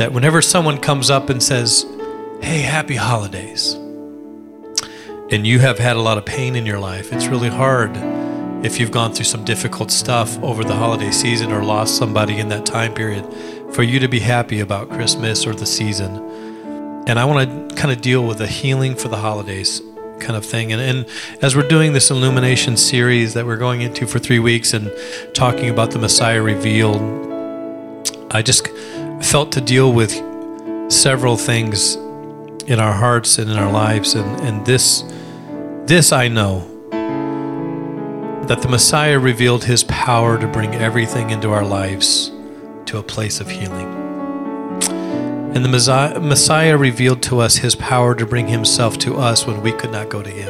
that whenever someone comes up and says, "Hey, happy holidays." And you have had a lot of pain in your life. It's really hard if you've gone through some difficult stuff over the holiday season or lost somebody in that time period for you to be happy about Christmas or the season. And I want to kind of deal with the healing for the holidays kind of thing. And, and as we're doing this illumination series that we're going into for three weeks and talking about the Messiah revealed, I just felt to deal with several things in our hearts and in our lives. And, and this, this I know that the Messiah revealed his power to bring everything into our lives to a place of healing. And the Messiah revealed to us his power to bring himself to us when we could not go to him.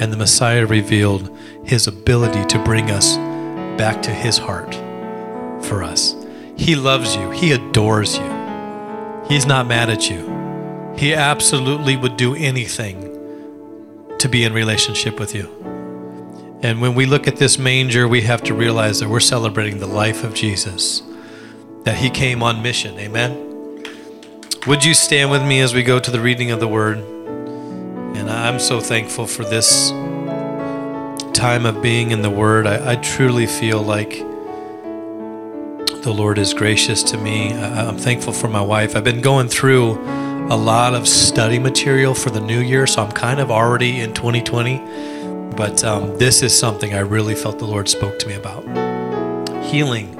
And the Messiah revealed his ability to bring us back to his heart for us. He loves you, he adores you. He's not mad at you. He absolutely would do anything to be in relationship with you. And when we look at this manger, we have to realize that we're celebrating the life of Jesus that he came on mission. Amen. Would you stand with me as we go to the reading of the word? And I'm so thankful for this time of being in the word. I, I truly feel like the Lord is gracious to me. I'm thankful for my wife. I've been going through a lot of study material for the new year, so I'm kind of already in 2020. But um, this is something I really felt the Lord spoke to me about healing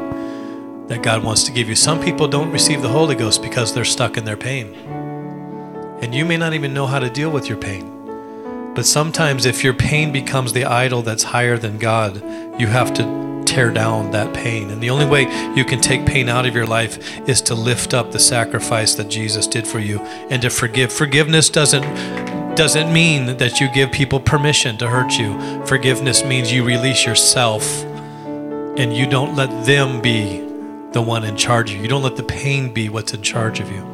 that God wants to give you. Some people don't receive the Holy Ghost because they're stuck in their pain. And you may not even know how to deal with your pain. But sometimes, if your pain becomes the idol that's higher than God, you have to tear down that pain. And the only way you can take pain out of your life is to lift up the sacrifice that Jesus did for you and to forgive. Forgiveness doesn't doesn't mean that you give people permission to hurt you. Forgiveness means you release yourself and you don't let them be the one in charge of you. You don't let the pain be what's in charge of you.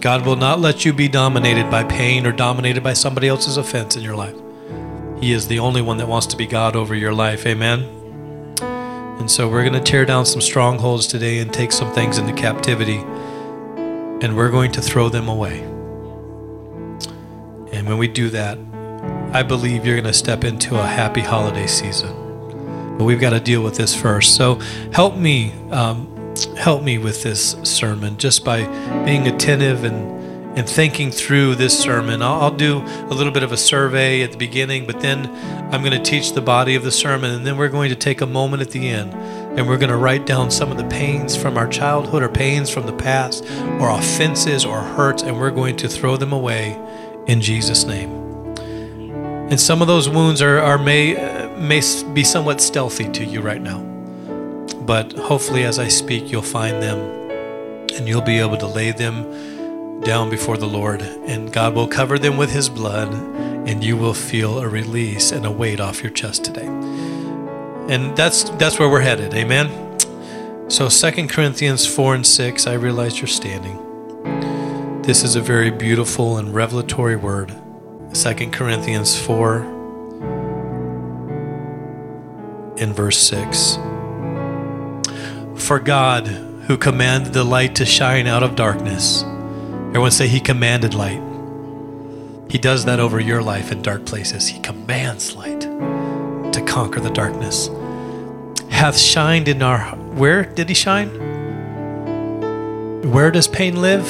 God will not let you be dominated by pain or dominated by somebody else's offense in your life. He is the only one that wants to be God over your life. Amen. And so we're going to tear down some strongholds today and take some things into captivity, and we're going to throw them away. And when we do that, I believe you're going to step into a happy holiday season. But we've got to deal with this first. So help me um, help me with this sermon just by being attentive and and thinking through this sermon. I'll, I'll, do a little bit of a survey at the beginning, but then I'm going to teach the body of the sermon, and then we're going to take a moment at the end and we're going to write down some of the pains from our childhood or pains from the past or offenses or hurts, and we're going to throw them away in Jesus' name. And some of those wounds are, are may, uh, may be somewhat stealthy to you right now but hopefully, as I speak, you'll find them and you'll be able to lay them down before the Lord, and God will cover them with His blood, and you will feel a release and a weight off your chest today. And that's that's where we're headed. Amen. So Second Corinthians 4 and 6, I realize you're standing. This is a very beautiful and revelatory word. Second Corinthians 4 in verse 6. For God, who commanded the light to shine out of darkness, everyone say, He commanded light. He does that over your life in dark places. He commands light to conquer the darkness. Hath shined in our. Where did He shine? Where does pain live?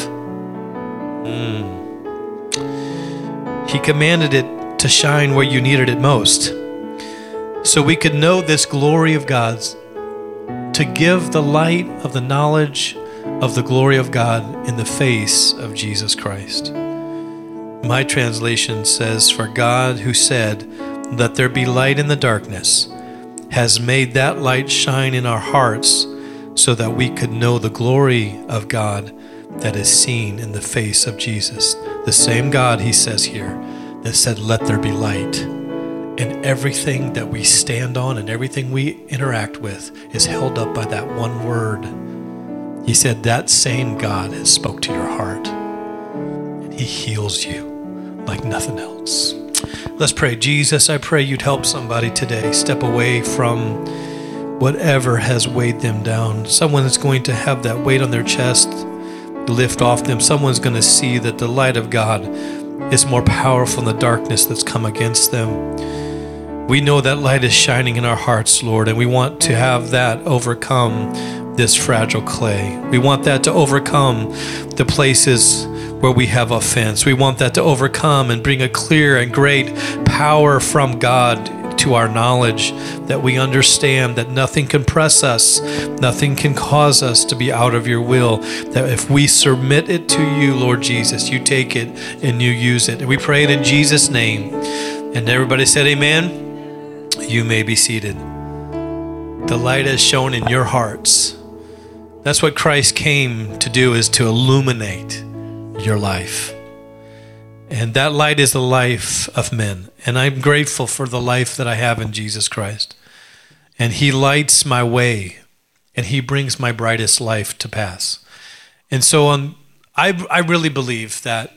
Mm. He commanded it to shine where you needed it most. So we could know this glory of God's to give the light of the knowledge of the glory of God in the face of Jesus Christ. My translation says, For God who said, Let there be light in the darkness, has made that light shine in our hearts so that we could know the glory of God that is seen in the face of Jesus. The same God, he says here, that said, Let there be light. And everything that we stand on and everything we interact with is held up by that one word. He said, That same God has spoke to your heart. And he heals you like nothing else. Let's pray. Jesus, I pray you'd help somebody today step away from whatever has weighed them down. Someone is going to have that weight on their chest lift off them. Someone's going to see that the light of God is more powerful than the darkness that's come against them. We know that light is shining in our hearts, Lord, and we want to have that overcome this fragile clay. We want that to overcome the places where we have offense. We want that to overcome and bring a clear and great power from God to our knowledge, that we understand that nothing can press us, nothing can cause us to be out of your will. That if we submit it to you, Lord Jesus, you take it and you use it. And we pray it in Jesus' name. And everybody said, Amen. You may be seated. The light has shone in your hearts. That's what Christ came to do is to illuminate your life. And that light is the life of men. And I'm grateful for the life that I have in Jesus Christ. And He lights my way and He brings my brightest life to pass. And so um, I, I really believe that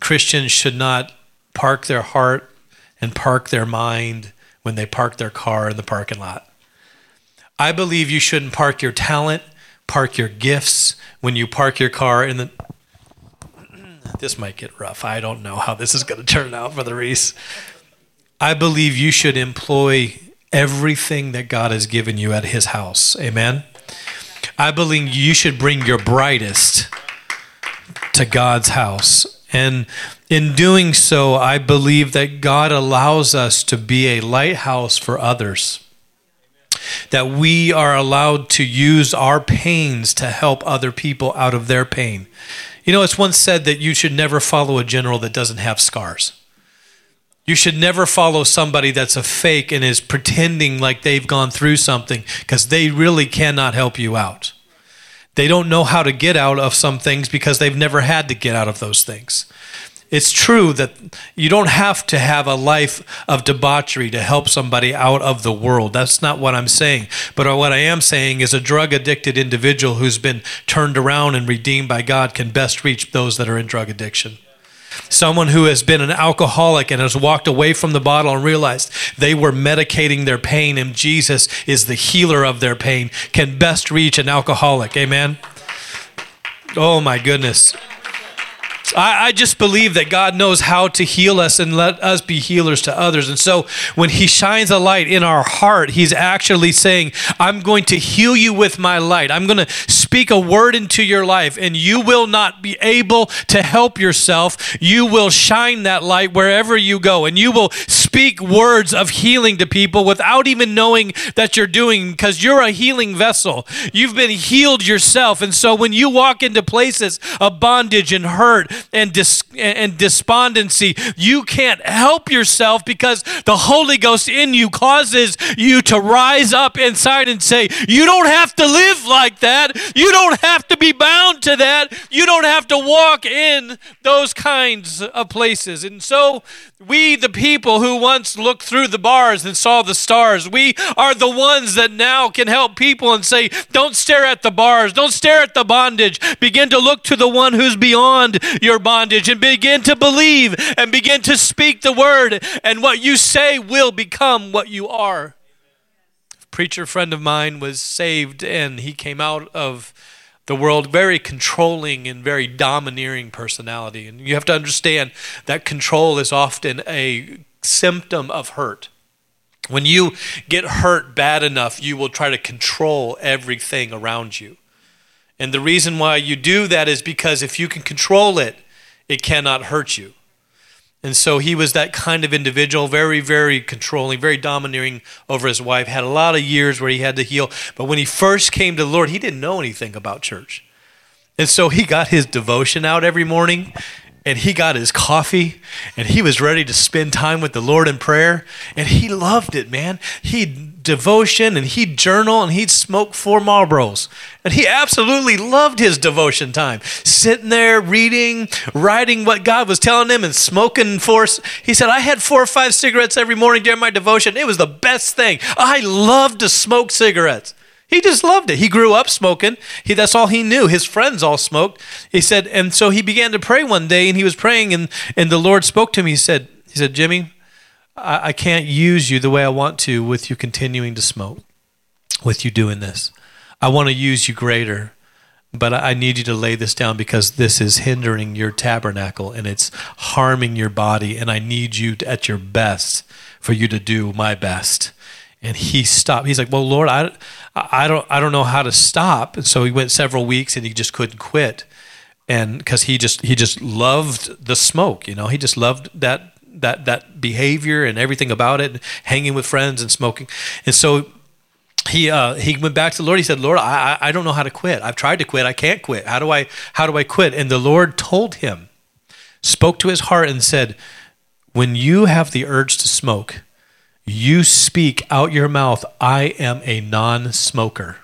Christians should not park their heart and park their mind when they park their car in the parking lot. I believe you shouldn't park your talent, park your gifts when you park your car in the this might get rough. I don't know how this is going to turn out for the Reese. I believe you should employ everything that God has given you at His house. Amen. I believe you should bring your brightest to God's house. And in doing so, I believe that God allows us to be a lighthouse for others. That we are allowed to use our pains to help other people out of their pain. You know, it's once said that you should never follow a general that doesn't have scars. You should never follow somebody that's a fake and is pretending like they've gone through something because they really cannot help you out. They don't know how to get out of some things because they've never had to get out of those things. It's true that you don't have to have a life of debauchery to help somebody out of the world. That's not what I'm saying. But what I am saying is a drug addicted individual who's been turned around and redeemed by God can best reach those that are in drug addiction. Someone who has been an alcoholic and has walked away from the bottle and realized they were medicating their pain and Jesus is the healer of their pain can best reach an alcoholic. Amen. Oh my goodness. I, I, just believe that God knows how to heal us and let us be healers to others. And so when He shines a light in our heart, He's actually saying, I'm going to heal you with my light. I'm going to speak a word into your life, and you will not be able to help yourself. You will shine that light wherever you go, and you will speak words of healing to people without even knowing that you're doing because you're a healing vessel. You've been healed yourself. And so when you walk into places of bondage and hurt and, dis- and despondency, you can't help yourself because the Holy Ghost in you causes you to rise up inside and say, You don't have to live like that. You don't have to be bound to that. You don't have to walk in those kinds of places. And so we, the people who once looked through the bars and saw the stars, we are the ones that now can help people and say, Don't stare at the bars, don't stare at the bondage. Begin to look to the one who's beyond your bondage and begin to believe and begin to speak the word, and what you say will become what you are. A preacher friend of mine was saved and he came out of the world very controlling and very domineering personality. And you have to understand that control is often a symptom of hurt. When you get hurt bad enough, you will try to control everything around you. And the reason why you do that is because if you can control it, it cannot hurt you. And so he was that kind of individual, very, very controlling, very domineering over his wife. Had a lot of years where he had to heal. But when he first came to the Lord, he didn't know anything about church. And so he got his devotion out every morning and he got his coffee and he was ready to spend time with the Lord in prayer. And he loved it, man. He devotion and he'd journal and he'd smoke four Marlboros. And he absolutely loved his devotion time. Sitting there reading, writing what God was telling him and smoking four. He said, I had four or five cigarettes every morning during my devotion. It was the best thing. I loved to smoke cigarettes. He just loved it. He grew up smoking. He, that's all he knew. His friends all smoked. He said, and so he began to pray one day, and he was praying, and, and the Lord spoke to him. He said, he said, Jimmy, I, I can't use you the way I want to with you continuing to smoke, with you doing this. I want to use you greater, but I need you to lay this down because this is hindering your tabernacle and it's harming your body, and I need you to, at your best for you to do my best. And he stopped. He's like, "Well, Lord, I, I don't, I don't know how to stop." And so he went several weeks, and he just couldn't quit, and because he just, he just loved the smoke. You know, he just loved that that that behavior and everything about it, hanging with friends and smoking. And so he uh, he went back to the Lord. He said, "Lord, I I don't know how to quit. I've tried to quit. I can't quit. How do I how do I quit?" And the Lord told him, spoke to his heart, and said, "When you have the urge to smoke, you speak out your mouth. I am a non-smoker."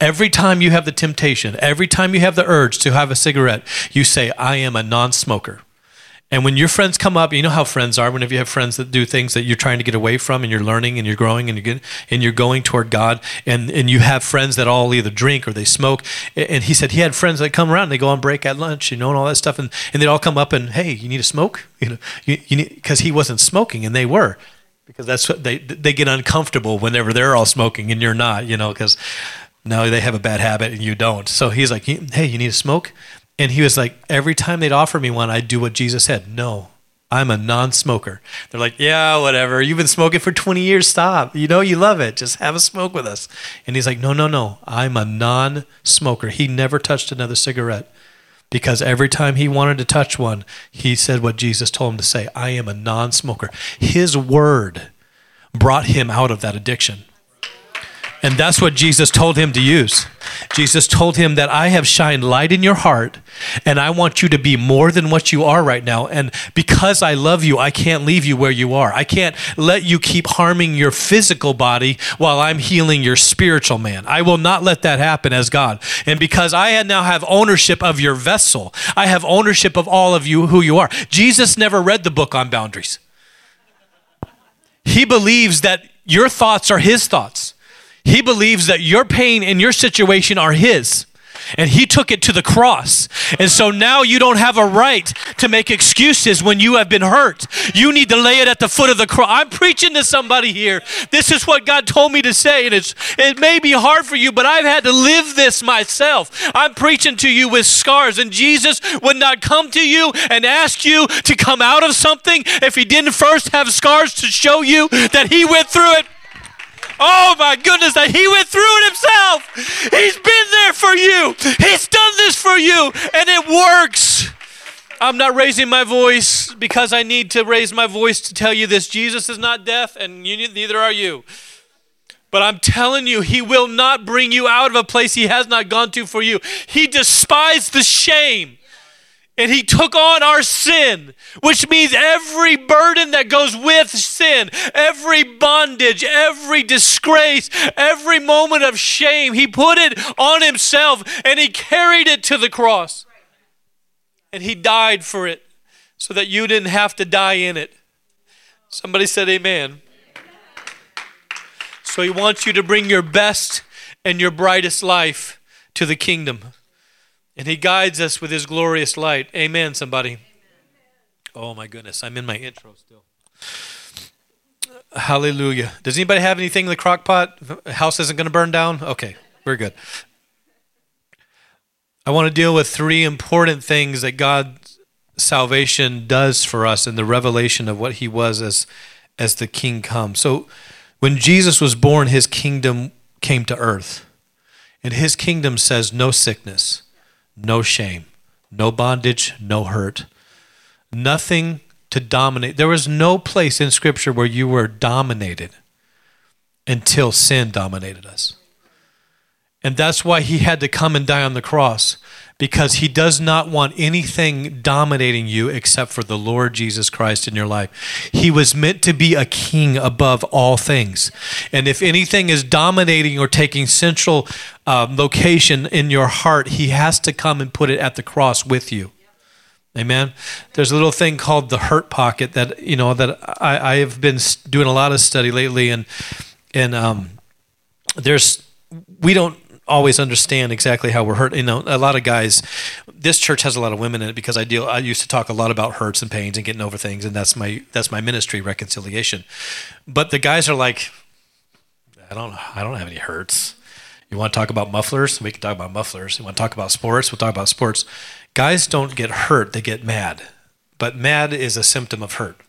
Every time you have the temptation, every time you have the urge to have a cigarette, you say, I am a non smoker. And when your friends come up, you know how friends are. Whenever you have friends that do things that you're trying to get away from, and you're learning, and you're growing, and you're getting, and you're going toward God, and and you have friends that all either drink or they smoke. And he said he had friends that come around, and they go on break at lunch, you know, and all that stuff, and and they'd all come up and hey, you need a smoke, you know, you, you need because he wasn't smoking, and they were, because that's what they they get uncomfortable whenever they're all smoking and you're not, you know, because now they have a bad habit and you don't. So he's like, hey, you need a smoke? And he was like, every time they'd offer me one, I'd do what Jesus said. No, I'm a non smoker. They're like, yeah, whatever. You've been smoking for 20 years. Stop. You know, you love it. Just have a smoke with us. And he's like, no, no, no. I'm a non smoker. He never touched another cigarette because every time he wanted to touch one, he said what Jesus told him to say I am a non smoker. His word brought him out of that addiction. And that's what Jesus told him to use. Jesus told him that I have shined light in your heart and I want you to be more than what you are right now. And because I love you, I can't leave you where you are. I can't let you keep harming your physical body while I'm healing your spiritual man. I will not let that happen as God. And because I now have ownership of your vessel, I have ownership of all of you who you are. Jesus never read the book on boundaries. He believes that your thoughts are his thoughts. He believes that your pain and your situation are His. And he took it to the cross. And so now you don't have a right to make excuses when you have been hurt. You need to lay it at the foot of the cross. I'm preaching to somebody here. This is what God told me to say. And it's, it may be hard for you, but I've had to live this myself. I'm preaching to you with scars. And Jesus would not come to you and ask you to come out of something if he didn't first have scars to show you that he went through it. Oh my goodness, that He went through it Himself. He's been there for you, He's done this for you, and it works. I'm not raising my voice because I need to raise my voice to tell you this. Jesus is not deaf, and you, neither are you. But I'm telling you, He will not bring you out of a place He has not gone to for you. He despised the shame and he took on our sin, which means every burden that goes with sin, every bondage, every disgrace, every moment of shame, he put it on himself and he carried it to the cross. And he died for it so that you didn't have to die in it. Somebody said, Amen. So he wants you to bring your best and your brightest life to the kingdom. And he guides us with his glorious light. Amen, somebody. Oh my goodness, I'm in my intro still. Hallelujah. Does anybody have anything in the crock pot? House isn't going to burn down? Okay, very good. I want to deal with three important things that God's salvation does for us in the revelation of what he was as as the king comes. So when Jesus was born, his kingdom came to earth. And his kingdom says no sickness, no shame, no bondage, no hurt, nothing to dominate. There was no place in Scripture where you were dominated until sin dominated us. And that's why he had to come and die on the cross because he does not want anything dominating you except for the Lord Jesus Christ in your life. He was meant to be a king above all things. And if anything is dominating or taking central um, location in your heart, he has to come and put it at the cross with you. Amen. There's a little thing called the hurt pocket that you know that I, I have been doing a lot of study lately, and and um, there's we don't always understand exactly how we're hurt. You know, a lot of guys. This church has a lot of women in it because I deal. I used to talk a lot about hurts and pains and getting over things, and that's my that's my ministry, reconciliation. But the guys are like, I don't I don't have any hurts. You want to talk about mufflers? We can talk about mufflers. You want to talk about sports? We'll talk about sports. Guys don't get hurt; they get mad. But mad is a symptom of hurt.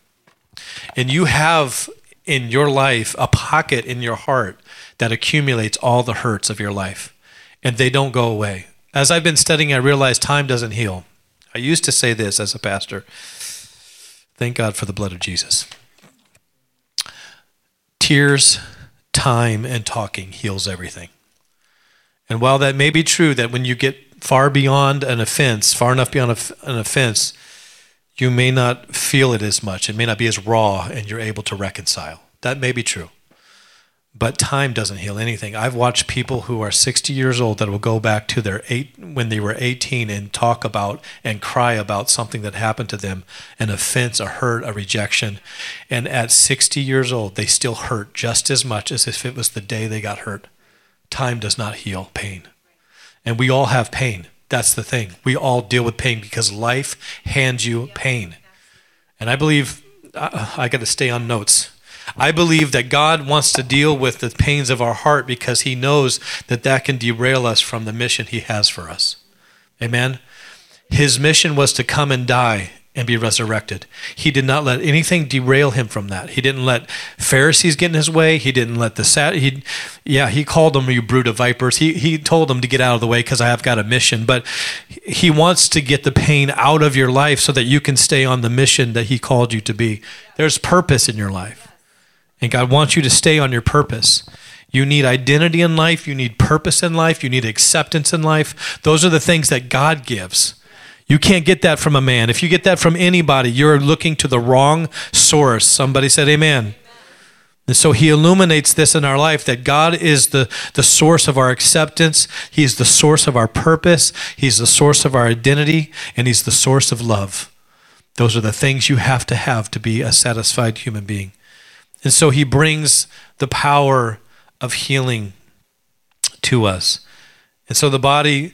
And you have in your life a pocket in your heart that accumulates all the hurts of your life, and they don't go away. As I've been studying, I realized time doesn't heal. I used to say this as a pastor thank God for the blood of Jesus. Tears, time, and talking heals everything. And while that may be true, that when you get far beyond an offense, far enough beyond an offense, you may not feel it as much. It may not be as raw, and you're able to reconcile. That may be true. But time doesn't heal anything. I've watched people who are 60 years old that will go back to their eight when they were 18 and talk about and cry about something that happened to them, an offense, a hurt, a rejection. And at 60 years old, they still hurt just as much as if it was the day they got hurt. Time does not heal pain. And we all have pain. That's the thing. We all deal with pain because life hands you pain. And I believe I, I got to stay on notes I believe that God wants to deal with the pains of our heart because He knows that that can derail us from the mission He has for us. Amen. His mission was to come and die and be resurrected. He did not let anything derail him from that. He didn't let Pharisees get in his way. He didn't let the sad. He, yeah, he called them you brood of vipers. He he told them to get out of the way because I have got a mission. But he wants to get the pain out of your life so that you can stay on the mission that he called you to be. There's purpose in your life. And God wants you to stay on your purpose. You need identity in life. You need purpose in life. You need acceptance in life. Those are the things that God gives. You can't get that from a man. If you get that from anybody, you're looking to the wrong source. Somebody said, Amen. And so he illuminates this in our life that God is the, the source of our acceptance. He's the source of our purpose. He's the source of our identity. And He's the source of love. Those are the things you have to have to be a satisfied human being. And so he brings the power of healing to us. And so the body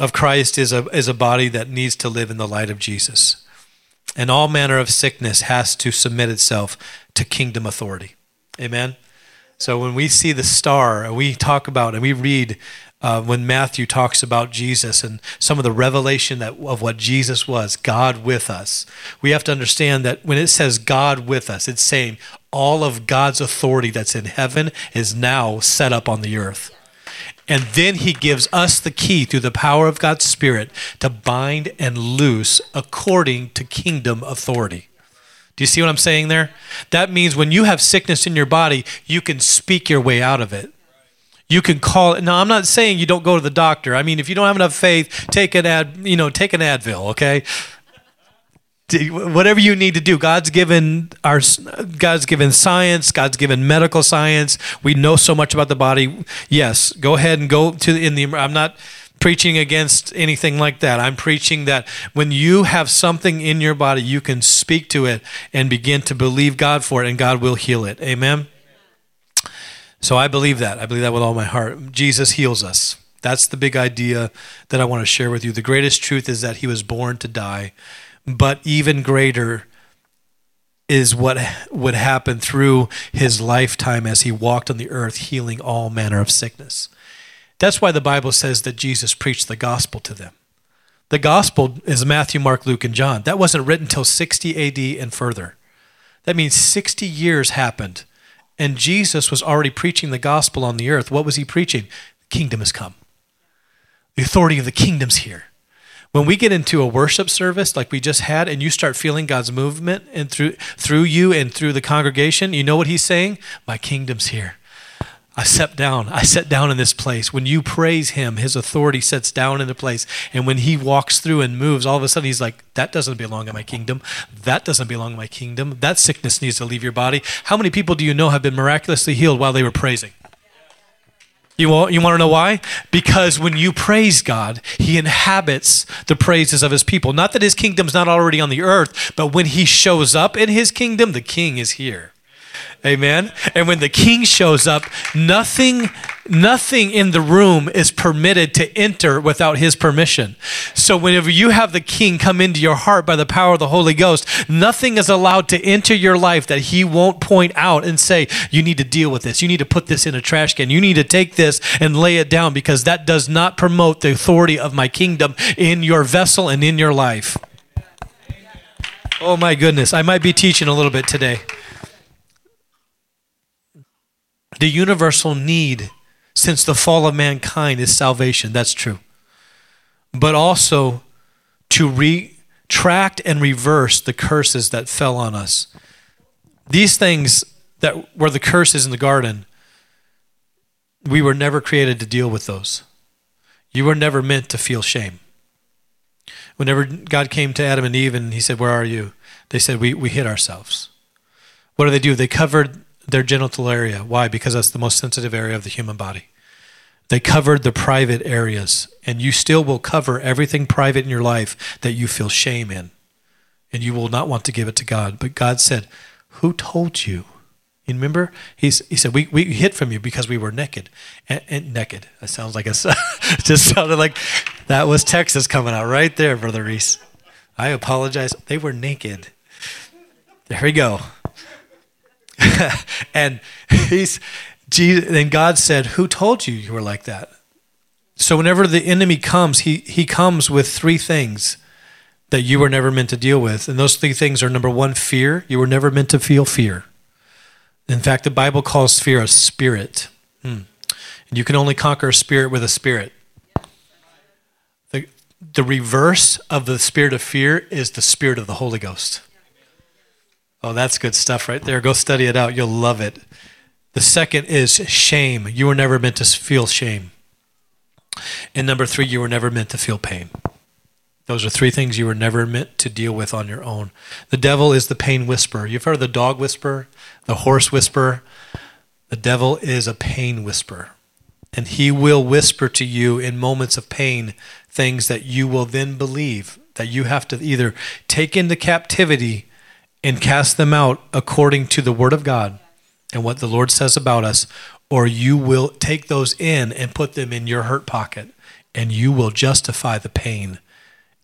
of Christ is a, is a body that needs to live in the light of Jesus. And all manner of sickness has to submit itself to kingdom authority. Amen. So when we see the star, and we talk about and we read uh, when Matthew talks about Jesus and some of the revelation that, of what Jesus was, God with us, we have to understand that when it says God with us, it's saying all of God's authority that's in heaven is now set up on the earth. And then he gives us the key through the power of God's Spirit to bind and loose according to kingdom authority. Do you see what I'm saying there? That means when you have sickness in your body, you can speak your way out of it. You can call it. Now, I'm not saying you don't go to the doctor. I mean, if you don't have enough faith, take an ad, you know, take an Advil, okay? Whatever you need to do. God's given our God's given science, God's given medical science. We know so much about the body. Yes, go ahead and go to in the I'm not preaching against anything like that. I'm preaching that when you have something in your body, you can speak to it and begin to believe God for it, and God will heal it. Amen. So I believe that. I believe that with all my heart. Jesus heals us. That's the big idea that I want to share with you. The greatest truth is that he was born to die, but even greater is what would happen through his lifetime as he walked on the earth, healing all manner of sickness. That's why the Bible says that Jesus preached the gospel to them. The gospel is Matthew, Mark, Luke, and John. That wasn't written until 60 AD and further. That means 60 years happened and Jesus was already preaching the gospel on the earth. What was he preaching? The kingdom has come. The authority of the kingdom's here. When we get into a worship service like we just had and you start feeling God's movement and through through you and through the congregation, you know what he's saying? My kingdom's here. I sat down. I sat down in this place. When you praise him, his authority sets down in the place. And when he walks through and moves, all of a sudden he's like, that doesn't belong in my kingdom. That doesn't belong in my kingdom. That sickness needs to leave your body. How many people do you know have been miraculously healed while they were praising? You want, you want to know why? Because when you praise God, He inhabits the praises of His people. Not that His kingdom's not already on the earth, but when He shows up in His kingdom, the King is here. Amen. And when the king shows up, nothing nothing in the room is permitted to enter without his permission. So whenever you have the king come into your heart by the power of the Holy Ghost, nothing is allowed to enter your life that he won't point out and say, you need to deal with this. You need to put this in a trash can. You need to take this and lay it down because that does not promote the authority of my kingdom in your vessel and in your life. Oh my goodness, I might be teaching a little bit today the universal need since the fall of mankind is salvation. That's true. But also to retract and reverse the curses that fell on us. These things that were the curses in the garden, we were never created to deal with those. You were never meant to feel shame. Whenever God came to Adam and Eve and he said, Where are you? They said, We, we hid ourselves. What do they do? They covered their genital area. Why? Because that's the most sensitive area of the human body. They covered the private areas, and you still will cover everything private in your life that you feel shame in. And you will not want to give it to God. But God said, Who told you? You remember? He's, he said, we, we hid from you because we were naked. And, and naked. That sounds like a, just sounded like that was Texas coming out right there, Brother Reese. I apologize. They were naked. There we go. and he's Jesus, and God said, Who told you you were like that? So whenever the enemy comes, he, he comes with three things that you were never meant to deal with. And those three things are number one, fear. You were never meant to feel fear. In fact, the Bible calls fear a spirit. Hmm. And you can only conquer a spirit with a spirit. The, the reverse of the spirit of fear is the spirit of the Holy Ghost. Oh, that's good stuff right there. Go study it out. You'll love it. The second is shame. You were never meant to feel shame. And number three, you were never meant to feel pain. Those are three things you were never meant to deal with on your own. The devil is the pain whisperer. You've heard the dog whisper, the horse whisper. The devil is a pain whisperer. And he will whisper to you in moments of pain things that you will then believe that you have to either take into captivity and cast them out according to the word of God and what the Lord says about us, or you will take those in and put them in your hurt pocket and you will justify the pain.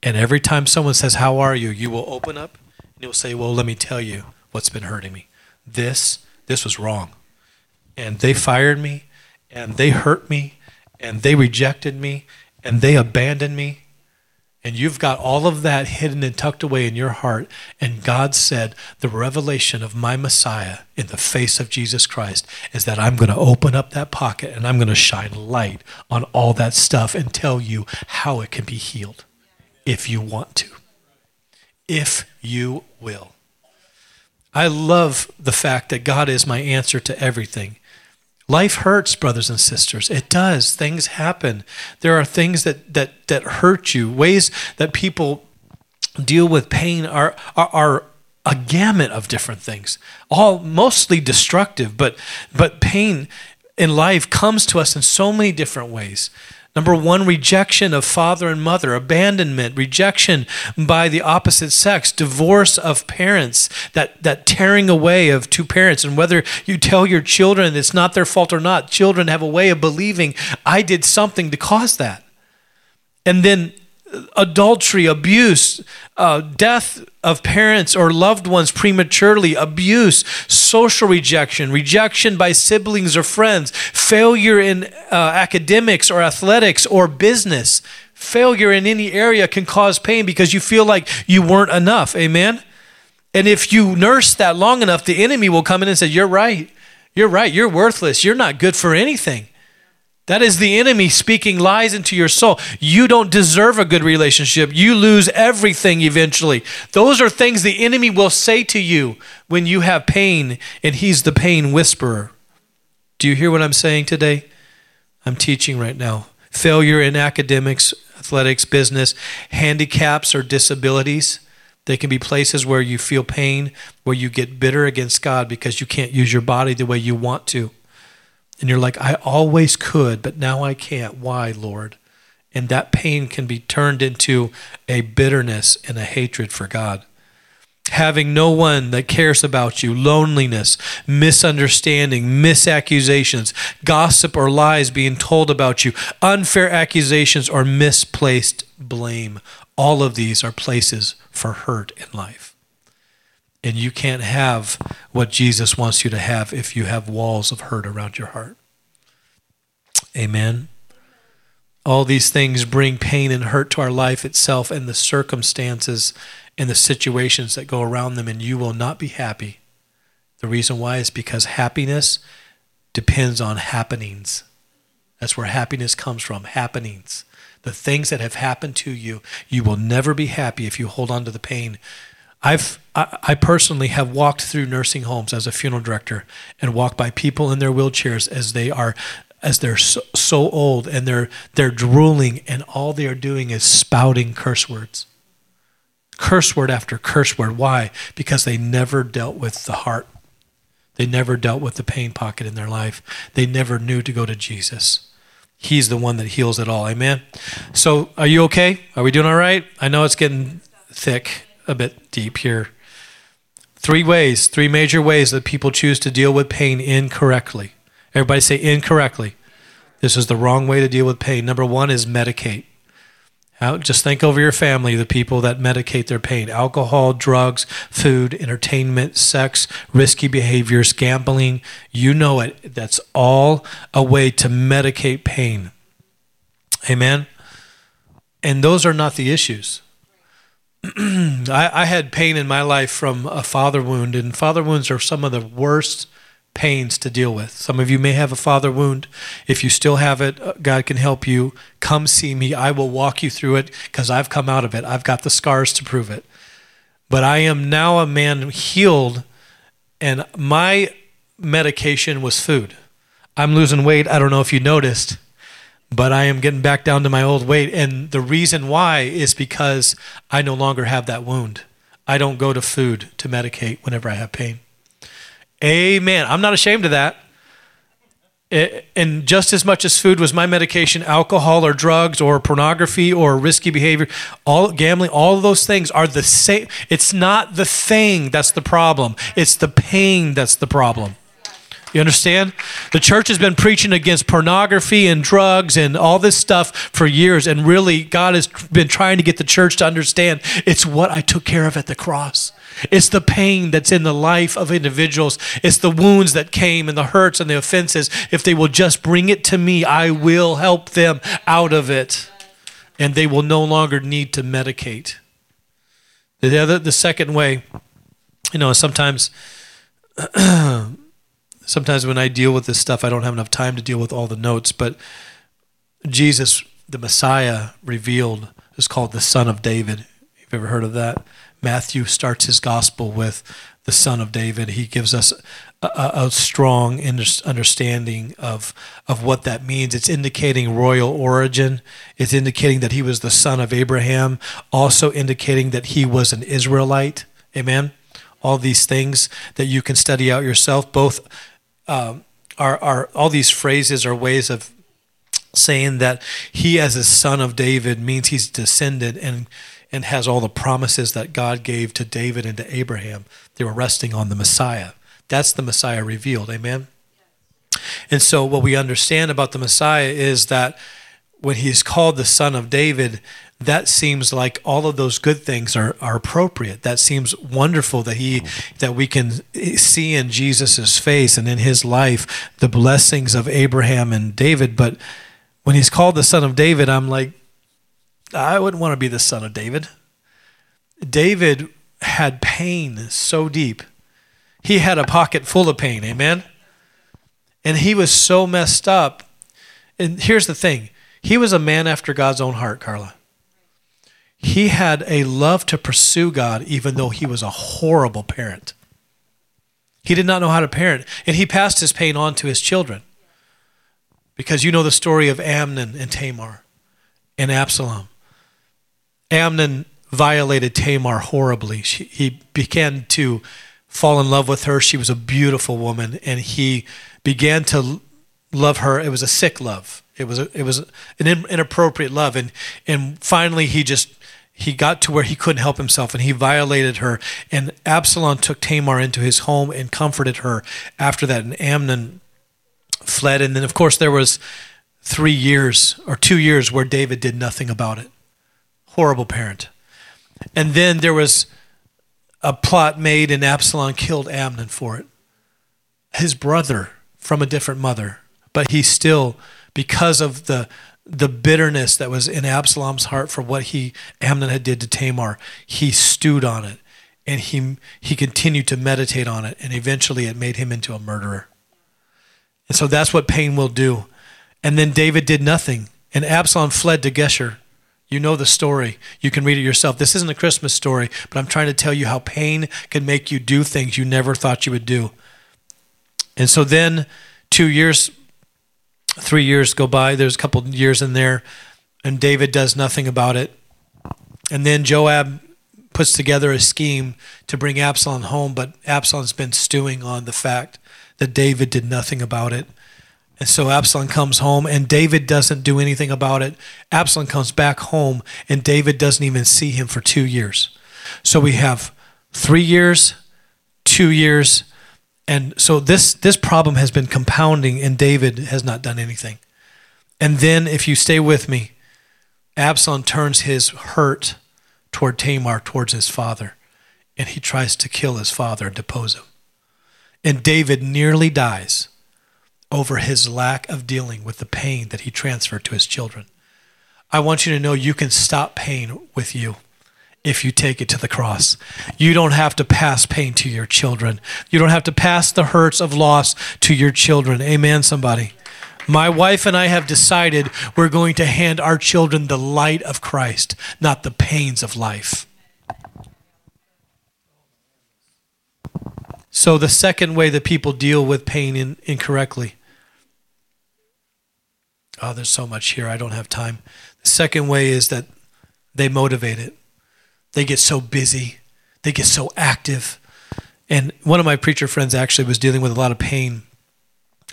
And every time someone says, How are you? you will open up and you'll say, Well, let me tell you what's been hurting me. This, this was wrong. And they fired me and they hurt me and they rejected me and they abandoned me and you've got all of that hidden and tucked away in your heart. And God said, The revelation of my Messiah in the face of Jesus Christ is that I'm going to open up that pocket and I'm going to shine light on all that stuff and tell you how it can be healed if you want to. If you will. I love the fact that God is my answer to everything. Life hurts, brothers and sisters. It does. Things happen. There are things that that that hurt you. Ways that people deal with pain are are, are a gamut of different things. All mostly destructive, but but pain in life comes to us in so many different ways. Number one, rejection of father and mother, abandonment, rejection by the opposite sex, divorce of parents, that, that tearing away of two parents. And whether you tell your children it's not their fault or not, children have a way of believing, I did something to cause that. And then adultery, abuse, uh, death of parents or loved ones prematurely, abuse, social rejection, rejection by siblings or friends, failure in uh, academics or athletics or business. Failure in any area can cause pain because you feel like you weren't enough. Amen? And if you nurse that long enough, the enemy will come in and say, You're right. You're right. You're worthless. You're not good for anything. That is the enemy speaking lies into your soul. You don't deserve a good relationship. You lose everything eventually. Those are things the enemy will say to you when you have pain, and he's the pain whisperer. Do you hear what I'm saying today? I'm teaching right now. Failure in academics, athletics, business, handicaps, or disabilities. They can be places where you feel pain, where you get bitter against God because you can't use your body the way you want to. And you're like, I always could, but now I can't. Why, Lord? And that pain can be turned into a bitterness and a hatred for God. Having no one that cares about you, loneliness, misunderstanding, misaccusations, gossip or lies being told about you, unfair accusations or misplaced blame. All of these are places for hurt in life. And you can't have what Jesus wants you to have if you have walls of hurt around your heart. Amen. All these things bring pain and hurt to our life itself and the circumstances and the situations that go around them, and you will not be happy. The reason why is because happiness depends on happenings. That's where happiness comes from happenings. The things that have happened to you, you will never be happy if you hold on to the pain. I've I, I personally have walked through nursing homes as a funeral director and walked by people in their wheelchairs as they are as they're so, so old and they're they're drooling and all they are doing is spouting curse words. Curse word after curse word. Why? Because they never dealt with the heart. They never dealt with the pain pocket in their life. They never knew to go to Jesus. He's the one that heals it all. Amen. So, are you okay? Are we doing all right? I know it's getting thick, a bit deep here. Three ways, three major ways that people choose to deal with pain incorrectly. Everybody say incorrectly. This is the wrong way to deal with pain. Number one is medicate. Just think over your family, the people that medicate their pain alcohol, drugs, food, entertainment, sex, risky behaviors, gambling. You know it. That's all a way to medicate pain. Amen? And those are not the issues. I, I, had pain in my life from a father wound, and father wounds are some of the worst pains to deal with. Some of you may have a father wound. If you still have it, uh, God can help you. Come see me. I will walk you through it because I've come out of it. I've got the scars to prove it. But I am now a man healed, and my medication was food. I'm losing weight. I don't know if you noticed, but I am getting back down to my old weight. And the reason why is because I no longer have that wound. I don't go to food to medicate whenever I have pain. Amen. I'm not ashamed of that. and just as much as food was my medication, alcohol or drugs or pornography or risky behavior, all gambling, all those things are the same. It's not the thing that's the problem. It's the pain that's the problem. You understand? The church has been preaching against pornography and drugs and all this stuff for years, and really, God has been trying to get the church to understand it's what I took care of at the cross. It's the pain that's in the life of individuals. It's the wounds that came and the hurts and the offenses. If they will just bring it to me, I will help them out of it. And they will no longer need to medicate. The other the second way, you know, sometimes sometimes when I deal with this stuff, I don't have enough time to deal with all the notes, but Jesus, the Messiah revealed, is called the Son of David. You've ever heard of that? Matthew starts his gospel with the Son of David. He gives us a, a, strong understanding of of what that means. It's indicating royal origin. It's indicating that he was the son of Abraham. Also indicating that he was an Israelite. Amen. All these things that you can study out yourself. Both um, are are all these phrases are ways of saying that he, as a son of David, means he's descended and and has all the promises that God gave to David and to Abraham. They were resting on the Messiah. That's the Messiah revealed. Amen. And so, what we understand about the Messiah is that when he's called the Son of David, that seems like all of those good things are, are appropriate. That seems wonderful that he that we can see in Jesus's face and in his life the blessings of Abraham and David. But when he's called the Son of David, I'm like, I wouldn't want to be the son of David. David had pain so deep. He had a pocket full of pain, amen? And he was so messed up. And here's the thing he was a man after God's own heart, Carla. He had a love to pursue God, even though he was a horrible parent. He did not know how to parent, and he passed his pain on to his children. Because you know the story of Amnon and Tamar and Absalom. Amnon violated Tamar horribly. She, he began to fall in love with her. She was a beautiful woman, and he began to love her. It was a sick love. It was a, it was an inappropriate love, and and finally he just he got to where he couldn't help himself and he violated her. And Absalom took Tamar into his home and comforted her after that. And Amnon fled. And then, of course, there was three years or two years where David did nothing about it. Horrible parent. And then there was a plot made, and Absalom killed Amnon for it. His brother from a different mother. But he still, because of the the bitterness that was in Absalom's heart for what he Amnon had did to Tamar, he stewed on it and he he continued to meditate on it and eventually it made him into a murderer. And so that's what pain will do. And then David did nothing and Absalom fled to Geshur. You know the story. You can read it yourself. This isn't a Christmas story, but I'm trying to tell you how pain can make you do things you never thought you would do. And so then 2 years three years go by. There's a couple years in there, and David does nothing about it. And then Joab puts together a scheme to bring Absalom home, but Absalom's been stewing on the fact that David did nothing about it. And so Absalom comes home, and David doesn't do anything about it. Absalom comes back home, and David doesn't even see him for two years. So we have three years, two years, and so this this problem has been compounding and David has not done anything. And then if you stay with me, Absalom turns his hurt toward Tamar towards his father and he tries to kill his father and depose him. And David nearly dies over his lack of dealing with the pain that he transferred to his children. I want you to know you can stop pain with you if you take it to the cross. You don't have to pass pain to your children. You don't have to pass the hurts of loss to your children. Amen, somebody. My wife and I have decided we're going to hand our children the light of Christ, not the pains of life. So, the second way that people deal with pain in, incorrectly. Oh, there's so much here. I don't have time. The second way is that they motivate it. They get so busy, they get so active. And one of my preacher friends actually was dealing with a lot of pain.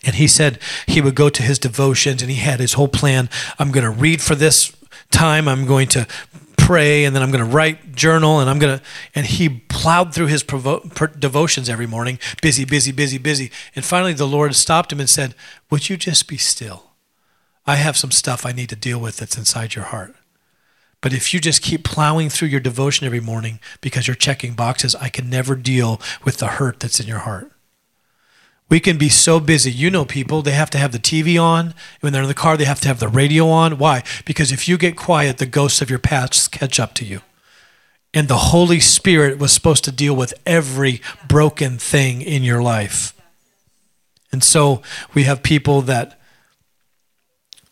And he said he would go to his devotions and he had his whole plan. I'm going to read for this time. I'm going to pray and then I'm going to write journal and I'm going to and he plowed through his provo- devotions every morning busy busy busy busy and finally the Lord stopped him and said would you just be still I have some stuff I need to deal with that's inside your heart but if you just keep plowing through your devotion every morning because you're checking boxes, I can never deal with the hurt that's in your heart. We can be so busy. You know, people, they have to have the TV on. When they're in the car, they have to have the radio on. Why? Because if you get quiet, the ghosts of your past catch up to you. And the Holy Spirit was supposed to deal with every broken thing in your life. And so we have people that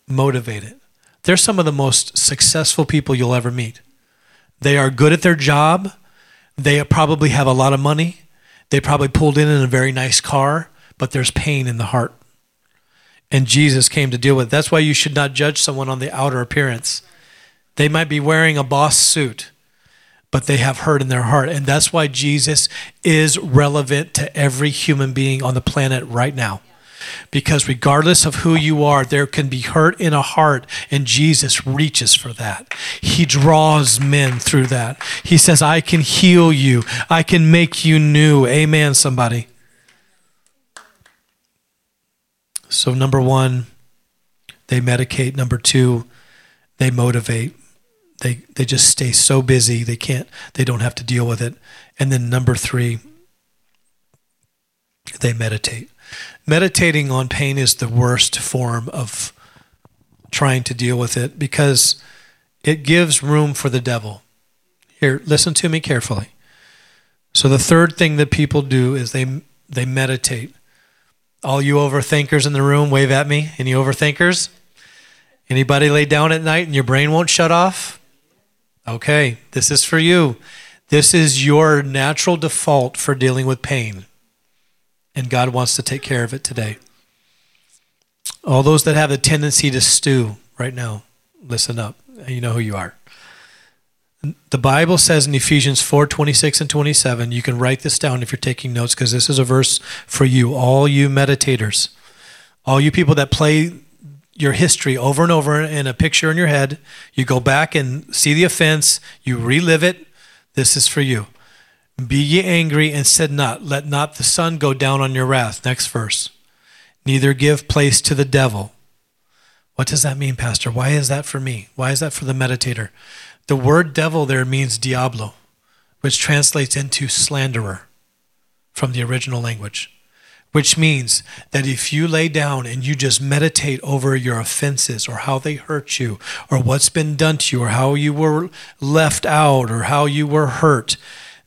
motivate it. They're some of the most successful people you'll ever meet. They are good at their job. They probably have a lot of money. They probably pulled in in a very nice car, but there's pain in the heart. And Jesus came to deal with it. That's why you should not judge someone on the outer appearance. They might be wearing a boss suit, but they have hurt in their heart. And that's why Jesus is relevant to every human being on the planet right now. Because regardless of who you are, there can be hurt in a heart, and Jesus reaches for that. He draws men through that. He says, I can heal you, I can make you new. Amen, somebody. So, number one, they medicate. Number two, they motivate. They, they just stay so busy they can't they don't have to deal with it and then number three they meditate meditating on pain is the worst form of trying to deal with it because it gives room for the devil. Here, listen to me carefully. So the third thing that people do is they they meditate. All you overthinkers in the room, wave at me. Any overthinkers? Anybody lay down at night and your brain won't shut off? Okay, this is for you. This is your natural default for dealing with pain. And God wants to take care of it today. All those that have a tendency to stew right now, listen up. You know who you are. The Bible says in Ephesians 4 26 and 27, you can write this down if you're taking notes because this is a verse for you, all you meditators, all you people that play your history over and over in a picture in your head. You go back and see the offense, you relive it. This is for you. Be ye angry and said not, let not the sun go down on your wrath. Next verse. Neither give place to the devil. What does that mean, Pastor? Why is that for me? Why is that for the meditator? The word devil there means diablo, which translates into slanderer from the original language, which means that if you lay down and you just meditate over your offenses or how they hurt you or what's been done to you or how you were left out or how you were hurt,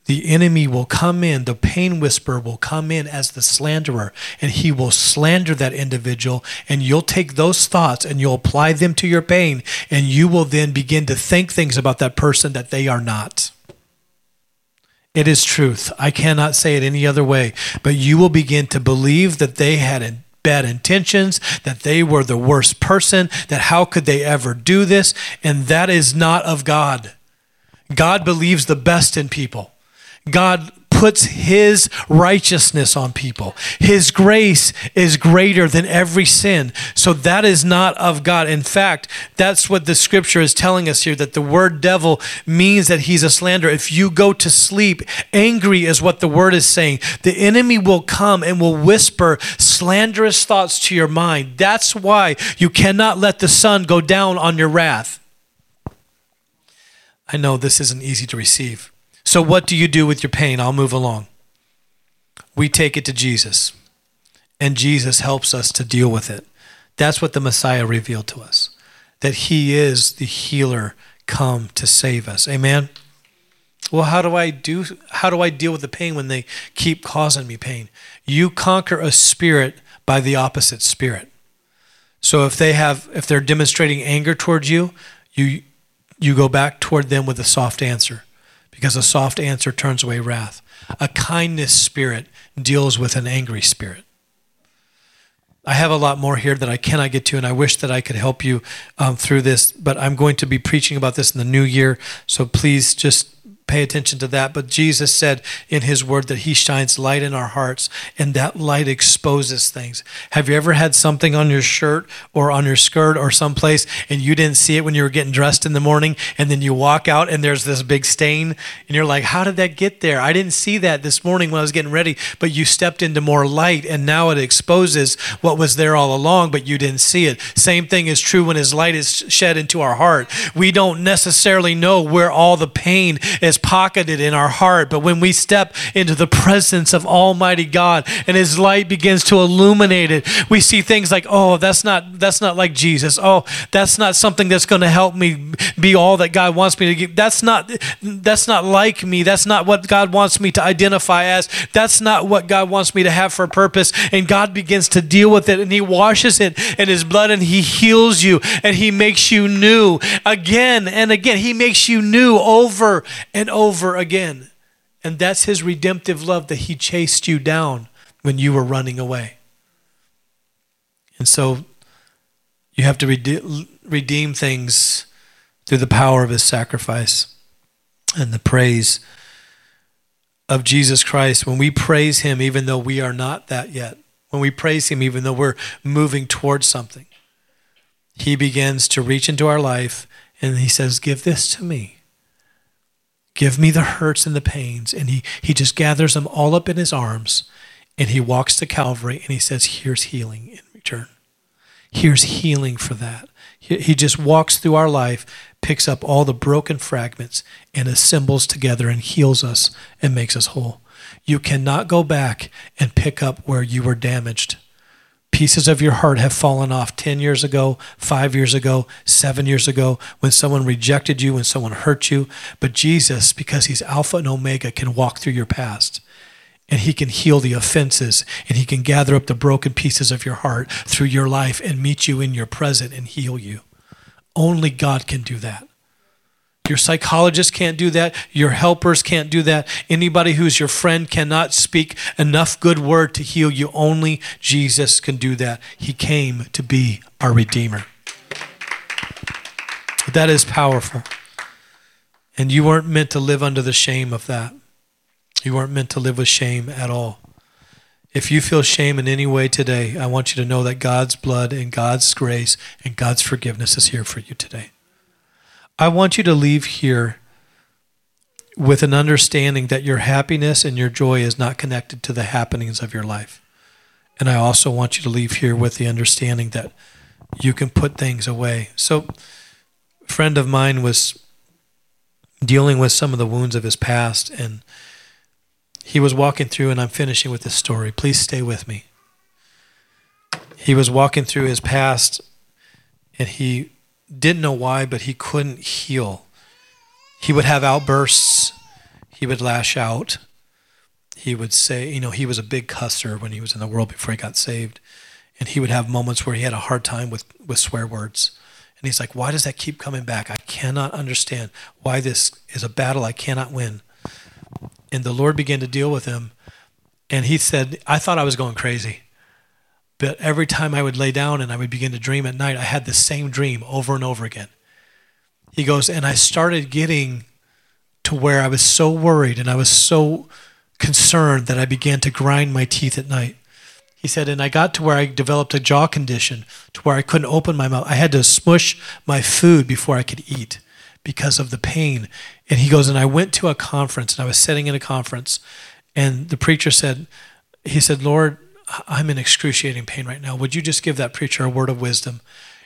the enemy will come in, the pain whisperer will come in as the slanderer, and he will slander that individual. And you'll take those thoughts and you'll apply them to your pain, and you will then begin to think things about that person that they are not. It is truth. I cannot say it any other way, but you will begin to believe that they had bad intentions, that they were the worst person, that how could they ever do this? And that is not of God. God believes the best in people. God puts his righteousness on people. His grace is greater than every sin. So that is not of God. In fact, that's what the scripture is telling us here that the word devil means that he's a slanderer. If you go to sleep angry, is what the word is saying. The enemy will come and will whisper slanderous thoughts to your mind. That's why you cannot let the sun go down on your wrath. I know this isn't easy to receive. So, what do you do with your pain? I'll move along. We take it to Jesus, and Jesus helps us to deal with it. That's what the Messiah revealed to us that he is the healer come to save us. Amen. Well, how do I do how do I deal with the pain when they keep causing me pain? You conquer a spirit by the opposite spirit. So if they have if they're demonstrating anger towards you, you you go back toward them with a soft answer because a soft answer turns away wrath. A kindness spirit deals with an angry spirit. I have a lot more here that I cannot get to, and I wish that I could help you um, through this, but I'm going to be preaching about this in the new year. So please just pay attention to that. But Jesus said in his word that he shines light in our hearts and that light exposes things. Have you ever had something on your shirt or on your skirt or someplace and you didn't see it when you were getting dressed in the morning and then you walk out and there's this big stain and you're like, how did that get there? I didn't see that this morning when I was getting ready, but you stepped into more light and now it exposes what was there all along, but you didn't see it. Same thing is true when his light is shed into our heart. We don't necessarily know where all the pain is is pocketed in our heart. But when we step into the presence of Almighty God and His light begins to illuminate it, we see things like, oh, that's not that's not like Jesus. Oh, that's not something that's going to help me be all that God wants me to be. That's not that's not like me. That's not what God wants me to identify as. That's not what God wants me to have for purpose. And God begins to deal with it and He washes it in His blood and He heals you and He makes you new again and again. He makes you new over and and over again. And that's his redemptive love that he chased you down when you were running away. And so you have to redeem things through the power of his sacrifice and the praise of Jesus Christ. When we praise him, even though we are not that yet, when we praise him, even though we're moving towards something, he begins to reach into our life and he says, Give this to me. Give me the hurts and the pains. And he, he just gathers them all up in his arms and he walks to Calvary and he says, Here's healing in return. Here's healing for that. He, he just walks through our life, picks up all the broken fragments and assembles together and heals us and makes us whole. You cannot go back and pick up where you were damaged pieces of your heart have fallen off 10 years ago, five years ago, seven years ago, when someone rejected you, when someone hurt you. But Jesus, because He's Alpha and Omega, can walk through your past. And he can heal the offenses, and he can gather up the broken pieces of your heart through your life and meet you in your present and heal you. Only God can do that. Your psychologist can't do that. Your helpers can't do that. Anybody who's your friend cannot speak enough good word to heal you. Only Jesus can do that. He came to be our Redeemer. That is powerful. And you weren't meant to live under the shame of that. You weren't meant to live with shame at all. If you feel shame in any way today, I want you to know that God's blood and God's grace and God's forgiveness is here for you today. I want you to leave here with an understanding that your happiness and your joy is not connected to the happenings of your life. And I also want you to leave here with the understanding that you can put things away. So, a friend of mine was dealing with some of the wounds of his past, and he was walking through, and I'm finishing with this story. Please stay with me. He was walking through his past, and he didn't know why, but he couldn't heal. He would have outbursts. He would lash out. He would say, you know, he was a big cusser when he was in the world before he got saved. And he would have moments where he had a hard time with, with swear words. And he's like, why does that keep coming back? I cannot understand why this is a battle I cannot win. And the Lord began to deal with him. And he said, I thought I was going crazy. But every time I would lay down and I would begin to dream at night, I had the same dream over and over again. He goes, and I started getting to where I was so worried and I was so concerned that I began to grind my teeth at night. He said, and I got to where I developed a jaw condition to where I couldn't open my mouth. I had to smush my food before I could eat because of the pain. And he goes, and I went to a conference and I was sitting in a conference and the preacher said, he said, Lord, I'm in excruciating pain right now. Would you just give that preacher a word of wisdom?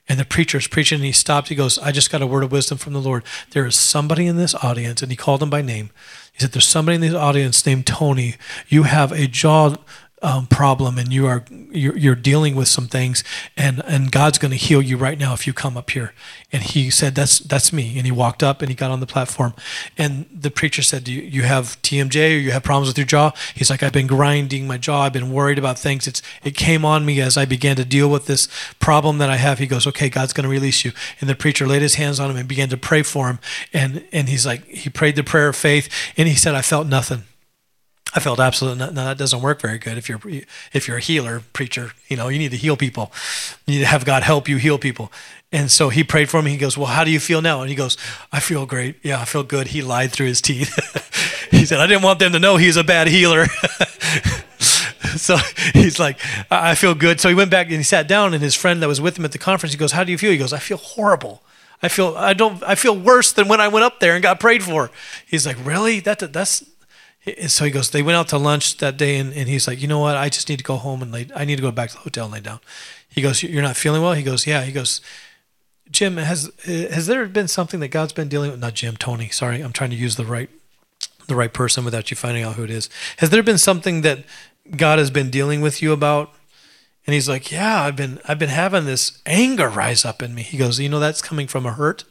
And the preacher's preaching and he stopped. He goes, I just got a word of wisdom from the Lord. There is somebody in this audience, and he called him by name. He said, There's somebody in this audience named Tony. You have a jaw um, problem and you are you're, you're, dealing with some things and and God's going to heal you right now if you come up here. And he said that's that's me. And he walked up and he got on the platform. And the preacher said do you, you have TMJ or you have problems with your jaw? He's like I've been grinding my jaw. I've been worried about things. It's it came on me as I began to deal with this problem that I have. He goes okay God's going to release you. And the preacher laid his hands on him and began to pray for him. And and he's like he prayed the prayer of faith and he said I felt nothing I felt absolutely no, that doesn't work very good. If you're if you're a healer preacher, you know you need to heal people. You need to have God help you heal people. And so he prayed for me. He goes, "Well, how do you feel now?" And he goes, "I feel great. Yeah, I feel good." He lied through his teeth. he said, "I didn't want them to know he's a bad healer." so he's like, "I feel good." So he went back and he sat down, and his friend that was with him at the conference, he goes, "How do you feel?" He goes, "I feel horrible." I feel I don't I feel worse than when I went up there and got prayed for. He's like, really? That that's so he goes, they went out to lunch that day, and, and he's like, you know what? I just need to go home and lay. I need to go back to the hotel and lay down. He goes, you're not feeling well. He goes, yeah. He goes, Jim, has has there been something that God's been dealing with? Not Jim, Tony. Sorry, I'm trying to use the right the right person without you finding out who it is. Has there been something that God has been dealing with you about? And he's like, yeah, I've been I've been having this anger rise up in me. He goes, you know, that's coming from a hurt.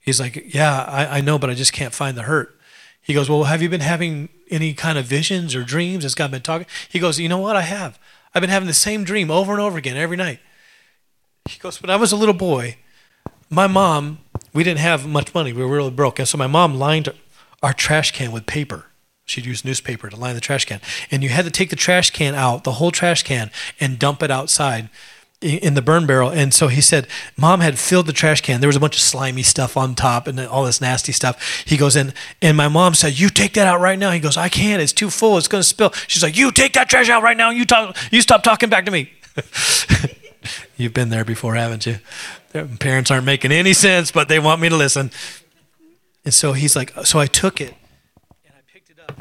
He's like, yeah, I, I know, but I just can't find the hurt. He goes, Well, have you been having any kind of visions or dreams? Has God been talking? He goes, You know what? I have. I've been having the same dream over and over again every night. He goes, When I was a little boy, my mom, we didn't have much money. We were really broke. And so my mom lined our trash can with paper. She'd use newspaper to line the trash can. And you had to take the trash can out, the whole trash can, and dump it outside in the burn barrel. And so he said, Mom had filled the trash can. There was a bunch of slimy stuff on top and all this nasty stuff. He goes, and, and my mom said, You take that out right now. He goes, I can't. It's too full. It's going to spill. She's like, You take that trash out right now. You, talk, you stop talking back to me. You've been there before, haven't you? Their parents aren't making any sense, but they want me to listen. And so he's like, So I took it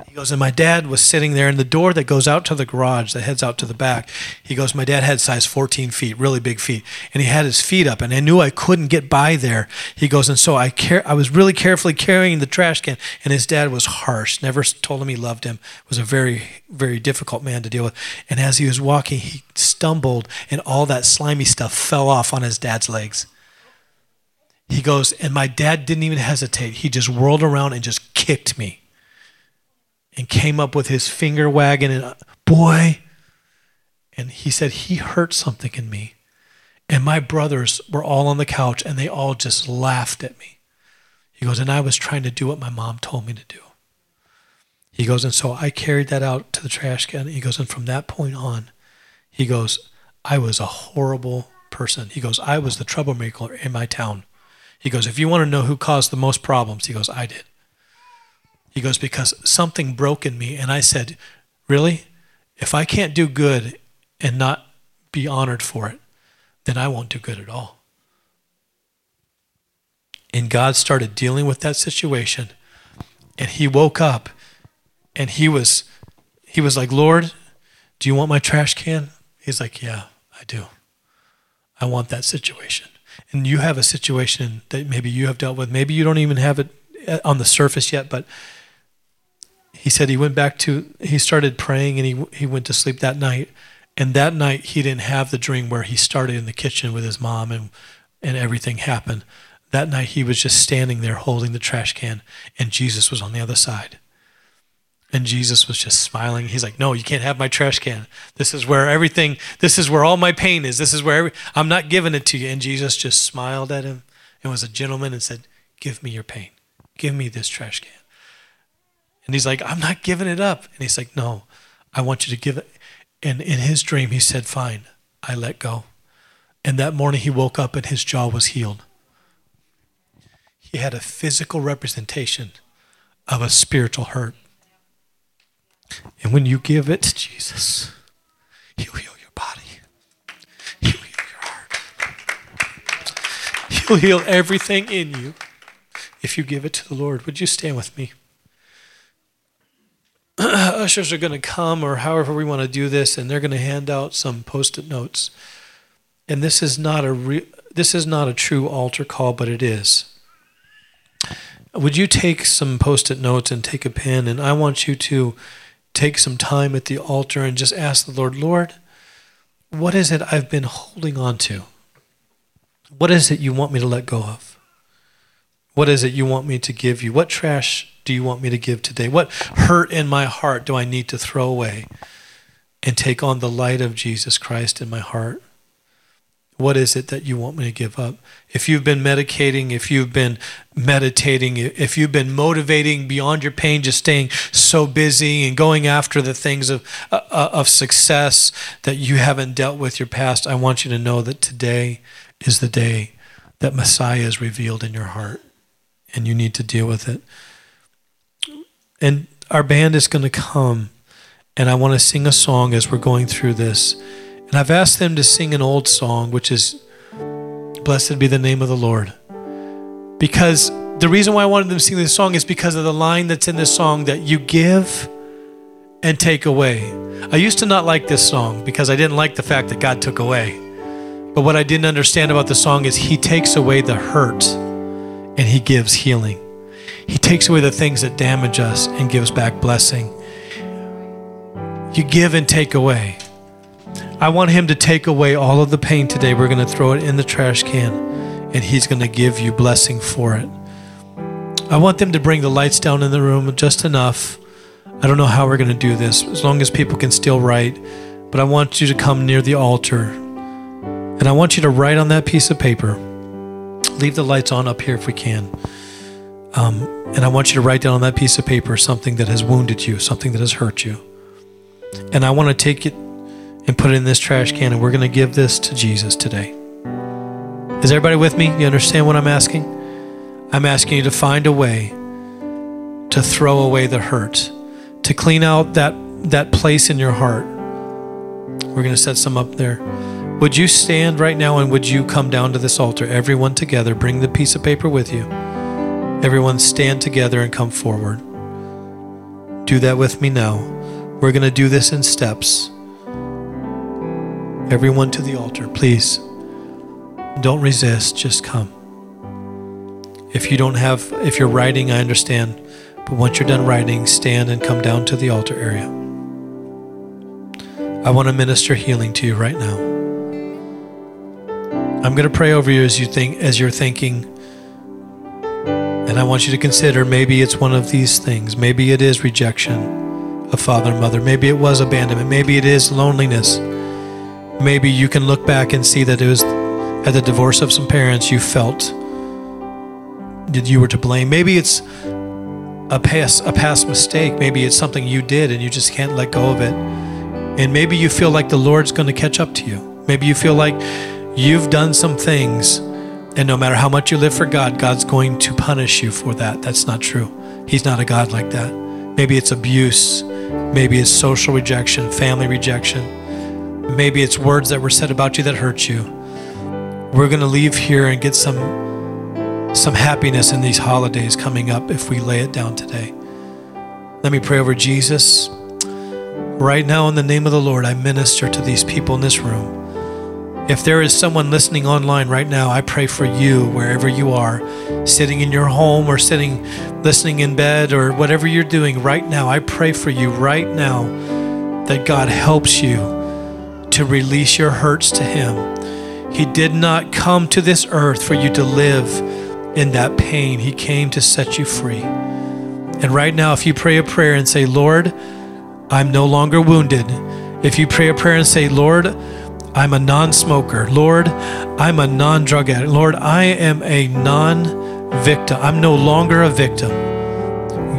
he goes, and my dad was sitting there in the door that goes out to the garage that heads out to the back. He goes, my dad had size 14 feet, really big feet, and he had his feet up, and I knew I couldn't get by there. He goes, and so I care, I was really carefully carrying the trash can, and his dad was harsh, never told him he loved him, was a very, very difficult man to deal with. And as he was walking, he stumbled, and all that slimy stuff fell off on his dad's legs. He goes, and my dad didn't even hesitate. He just whirled around and just kicked me and came up with his finger wagging and boy and he said he hurt something in me and my brothers were all on the couch and they all just laughed at me He goes, and I was trying to do what my mom told me to do. He goes, and so I carried that out to the trash can. He goes, and from that point on, he goes, I was a horrible person. He goes, I was the troublemaker in my town. He goes, if you want to know who caused the most problems, he goes, I did. He goes, because something broke in me. And I said, really? If I can't do good and not be honored for it, then I won't do good at all. And God started dealing with that situation. And he woke up and he was he was like, "Lord, do you want my trash can?" He's like, "Yeah, I do. I want that situation." And you have a situation that maybe you have dealt with. Maybe you don't even have it uh, on the surface yet, but he said he went back to he started praying and he he went to sleep that night. And that night he didn't have the dream where he started in the kitchen with his mom and and everything happened. That night he was just standing there holding the trash can and Jesus was on the other side. And Jesus was just smiling. He's like, "No, you can't have my trash can. This is where everything. This is where all my pain is. This is where every, I'm not giving it to you." And Jesus just smiled at him and was a gentleman and said, "Give me your pain. Give me this trash can." And he's like, "I'm not giving it up." And he's like, "No, I want you to give it." And in his dream, he said, "Fine, I let go." And that morning, he woke up and his jaw was healed. He had a physical representation of a spiritual hurt. And when you give it to Jesus, He'll heal your body, He'll heal your heart, He'll heal everything in you if you give it to the Lord. Would you stand with me? Ushers are going to come, or however we want to do this, and they're going to hand out some post-it notes. And this is not a re- this is not a true altar call, but it is. Would you take some post-it notes and take a pen, and I want you to take some time at the altar and just ask the Lord, Lord, what is it I've been holding on to? What is it you want me to let go of? What is it you want me to give you? What trash do you want me to give today? What hurt in my heart do I need to throw away and take on the light of Jesus Christ in my heart? What is it that you want me to give up? If you've been medicating, if you've been meditating, if you've been motivating beyond your pain, just staying so busy and going after the things of, uh, of success that you haven't dealt with your past, I want you to know that today is the day that Messiah is revealed in your heart and you need to deal with it. And our band is going to come and I want to sing a song as we're going through this. And I've asked them to sing an old song, which is Blessed be the name of the Lord. Because the reason why I wanted them to sing this song is because of the line that's in this song that you give and take away. I used to not like this song because I didn't like the fact that God took away. But what I didn't understand about the song is He takes away the hurt and He gives healing. He takes away the things that damage us and gives back blessing. You give and take away. I want Him to take away all of the pain today. We're going to throw it in the trash can, and He's going to give you blessing for it. I want them to bring the lights down in the room just enough. I don't know how we're going to do this, as long as people can still write. But I want you to come near the altar, and I want you to write on that piece of paper. Leave the lights on up here if we can. Um, and I want you to write down on that piece of paper something that has wounded you, something that has hurt you. And I want to take it and put it in this trash can, and we're going to give this to Jesus today. Is everybody with me? You understand what I'm asking? I'm asking you to find a way to throw away the hurt, to clean out that, that place in your heart. We're going to set some up there. Would you stand right now and would you come down to this altar? Everyone together, bring the piece of paper with you. Everyone stand together and come forward. Do that with me now. We're going to do this in steps. Everyone to the altar, please. Don't resist, just come. If you don't have, if you're writing, I understand. But once you're done writing, stand and come down to the altar area. I want to minister healing to you right now. I'm going to pray over you as you think, as you're thinking. And I want you to consider maybe it's one of these things. Maybe it is rejection of father and mother. Maybe it was abandonment. Maybe it is loneliness. Maybe you can look back and see that it was at the divorce of some parents you felt that you were to blame. Maybe it's a past a past mistake. Maybe it's something you did and you just can't let go of it. And maybe you feel like the Lord's going to catch up to you. Maybe you feel like you've done some things and no matter how much you live for God, God's going to punish you for that. That's not true. He's not a God like that. Maybe it's abuse. Maybe it's social rejection, family rejection. Maybe it's words that were said about you that hurt you. We're going to leave here and get some some happiness in these holidays coming up if we lay it down today. Let me pray over Jesus. Right now, in the name of the Lord, I minister to these people in this room. If there is someone listening online right now, I pray for you wherever you are, sitting in your home or sitting, listening in bed or whatever you're doing right now. I pray for you right now that God helps you to release your hurts to Him. He did not come to this earth for you to live in that pain. He came to set you free. And right now, if you pray a prayer and say, Lord, I'm no longer wounded. If you pray a prayer and say, Lord, I'm a non smoker. Lord, I'm a non drug addict. Lord, I am a non victim. I'm no longer a victim.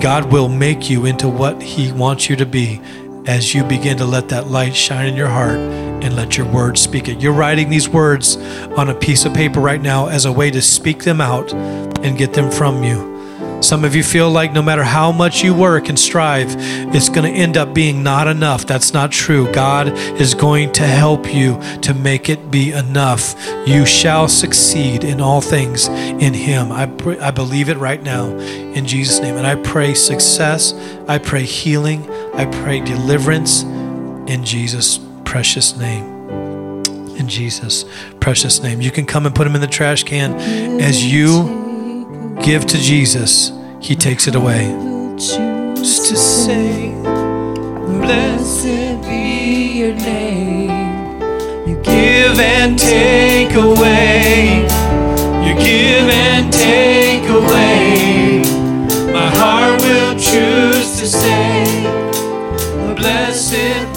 God will make you into what He wants you to be as you begin to let that light shine in your heart and let your words speak it. You're writing these words on a piece of paper right now as a way to speak them out and get them from you. Some of you feel like no matter how much you work and strive, it's going to end up being not enough. That's not true. God is going to help you to make it be enough. You shall succeed in all things in Him. I, I believe it right now in Jesus' name. And I pray success. I pray healing. I pray deliverance in Jesus' precious name. In Jesus' precious name. You can come and put them in the trash can as you give to Jesus, He takes it away. Just to say, Blessed be your name. You give and take away. You give and take away. My heart will choose to say, Blessed.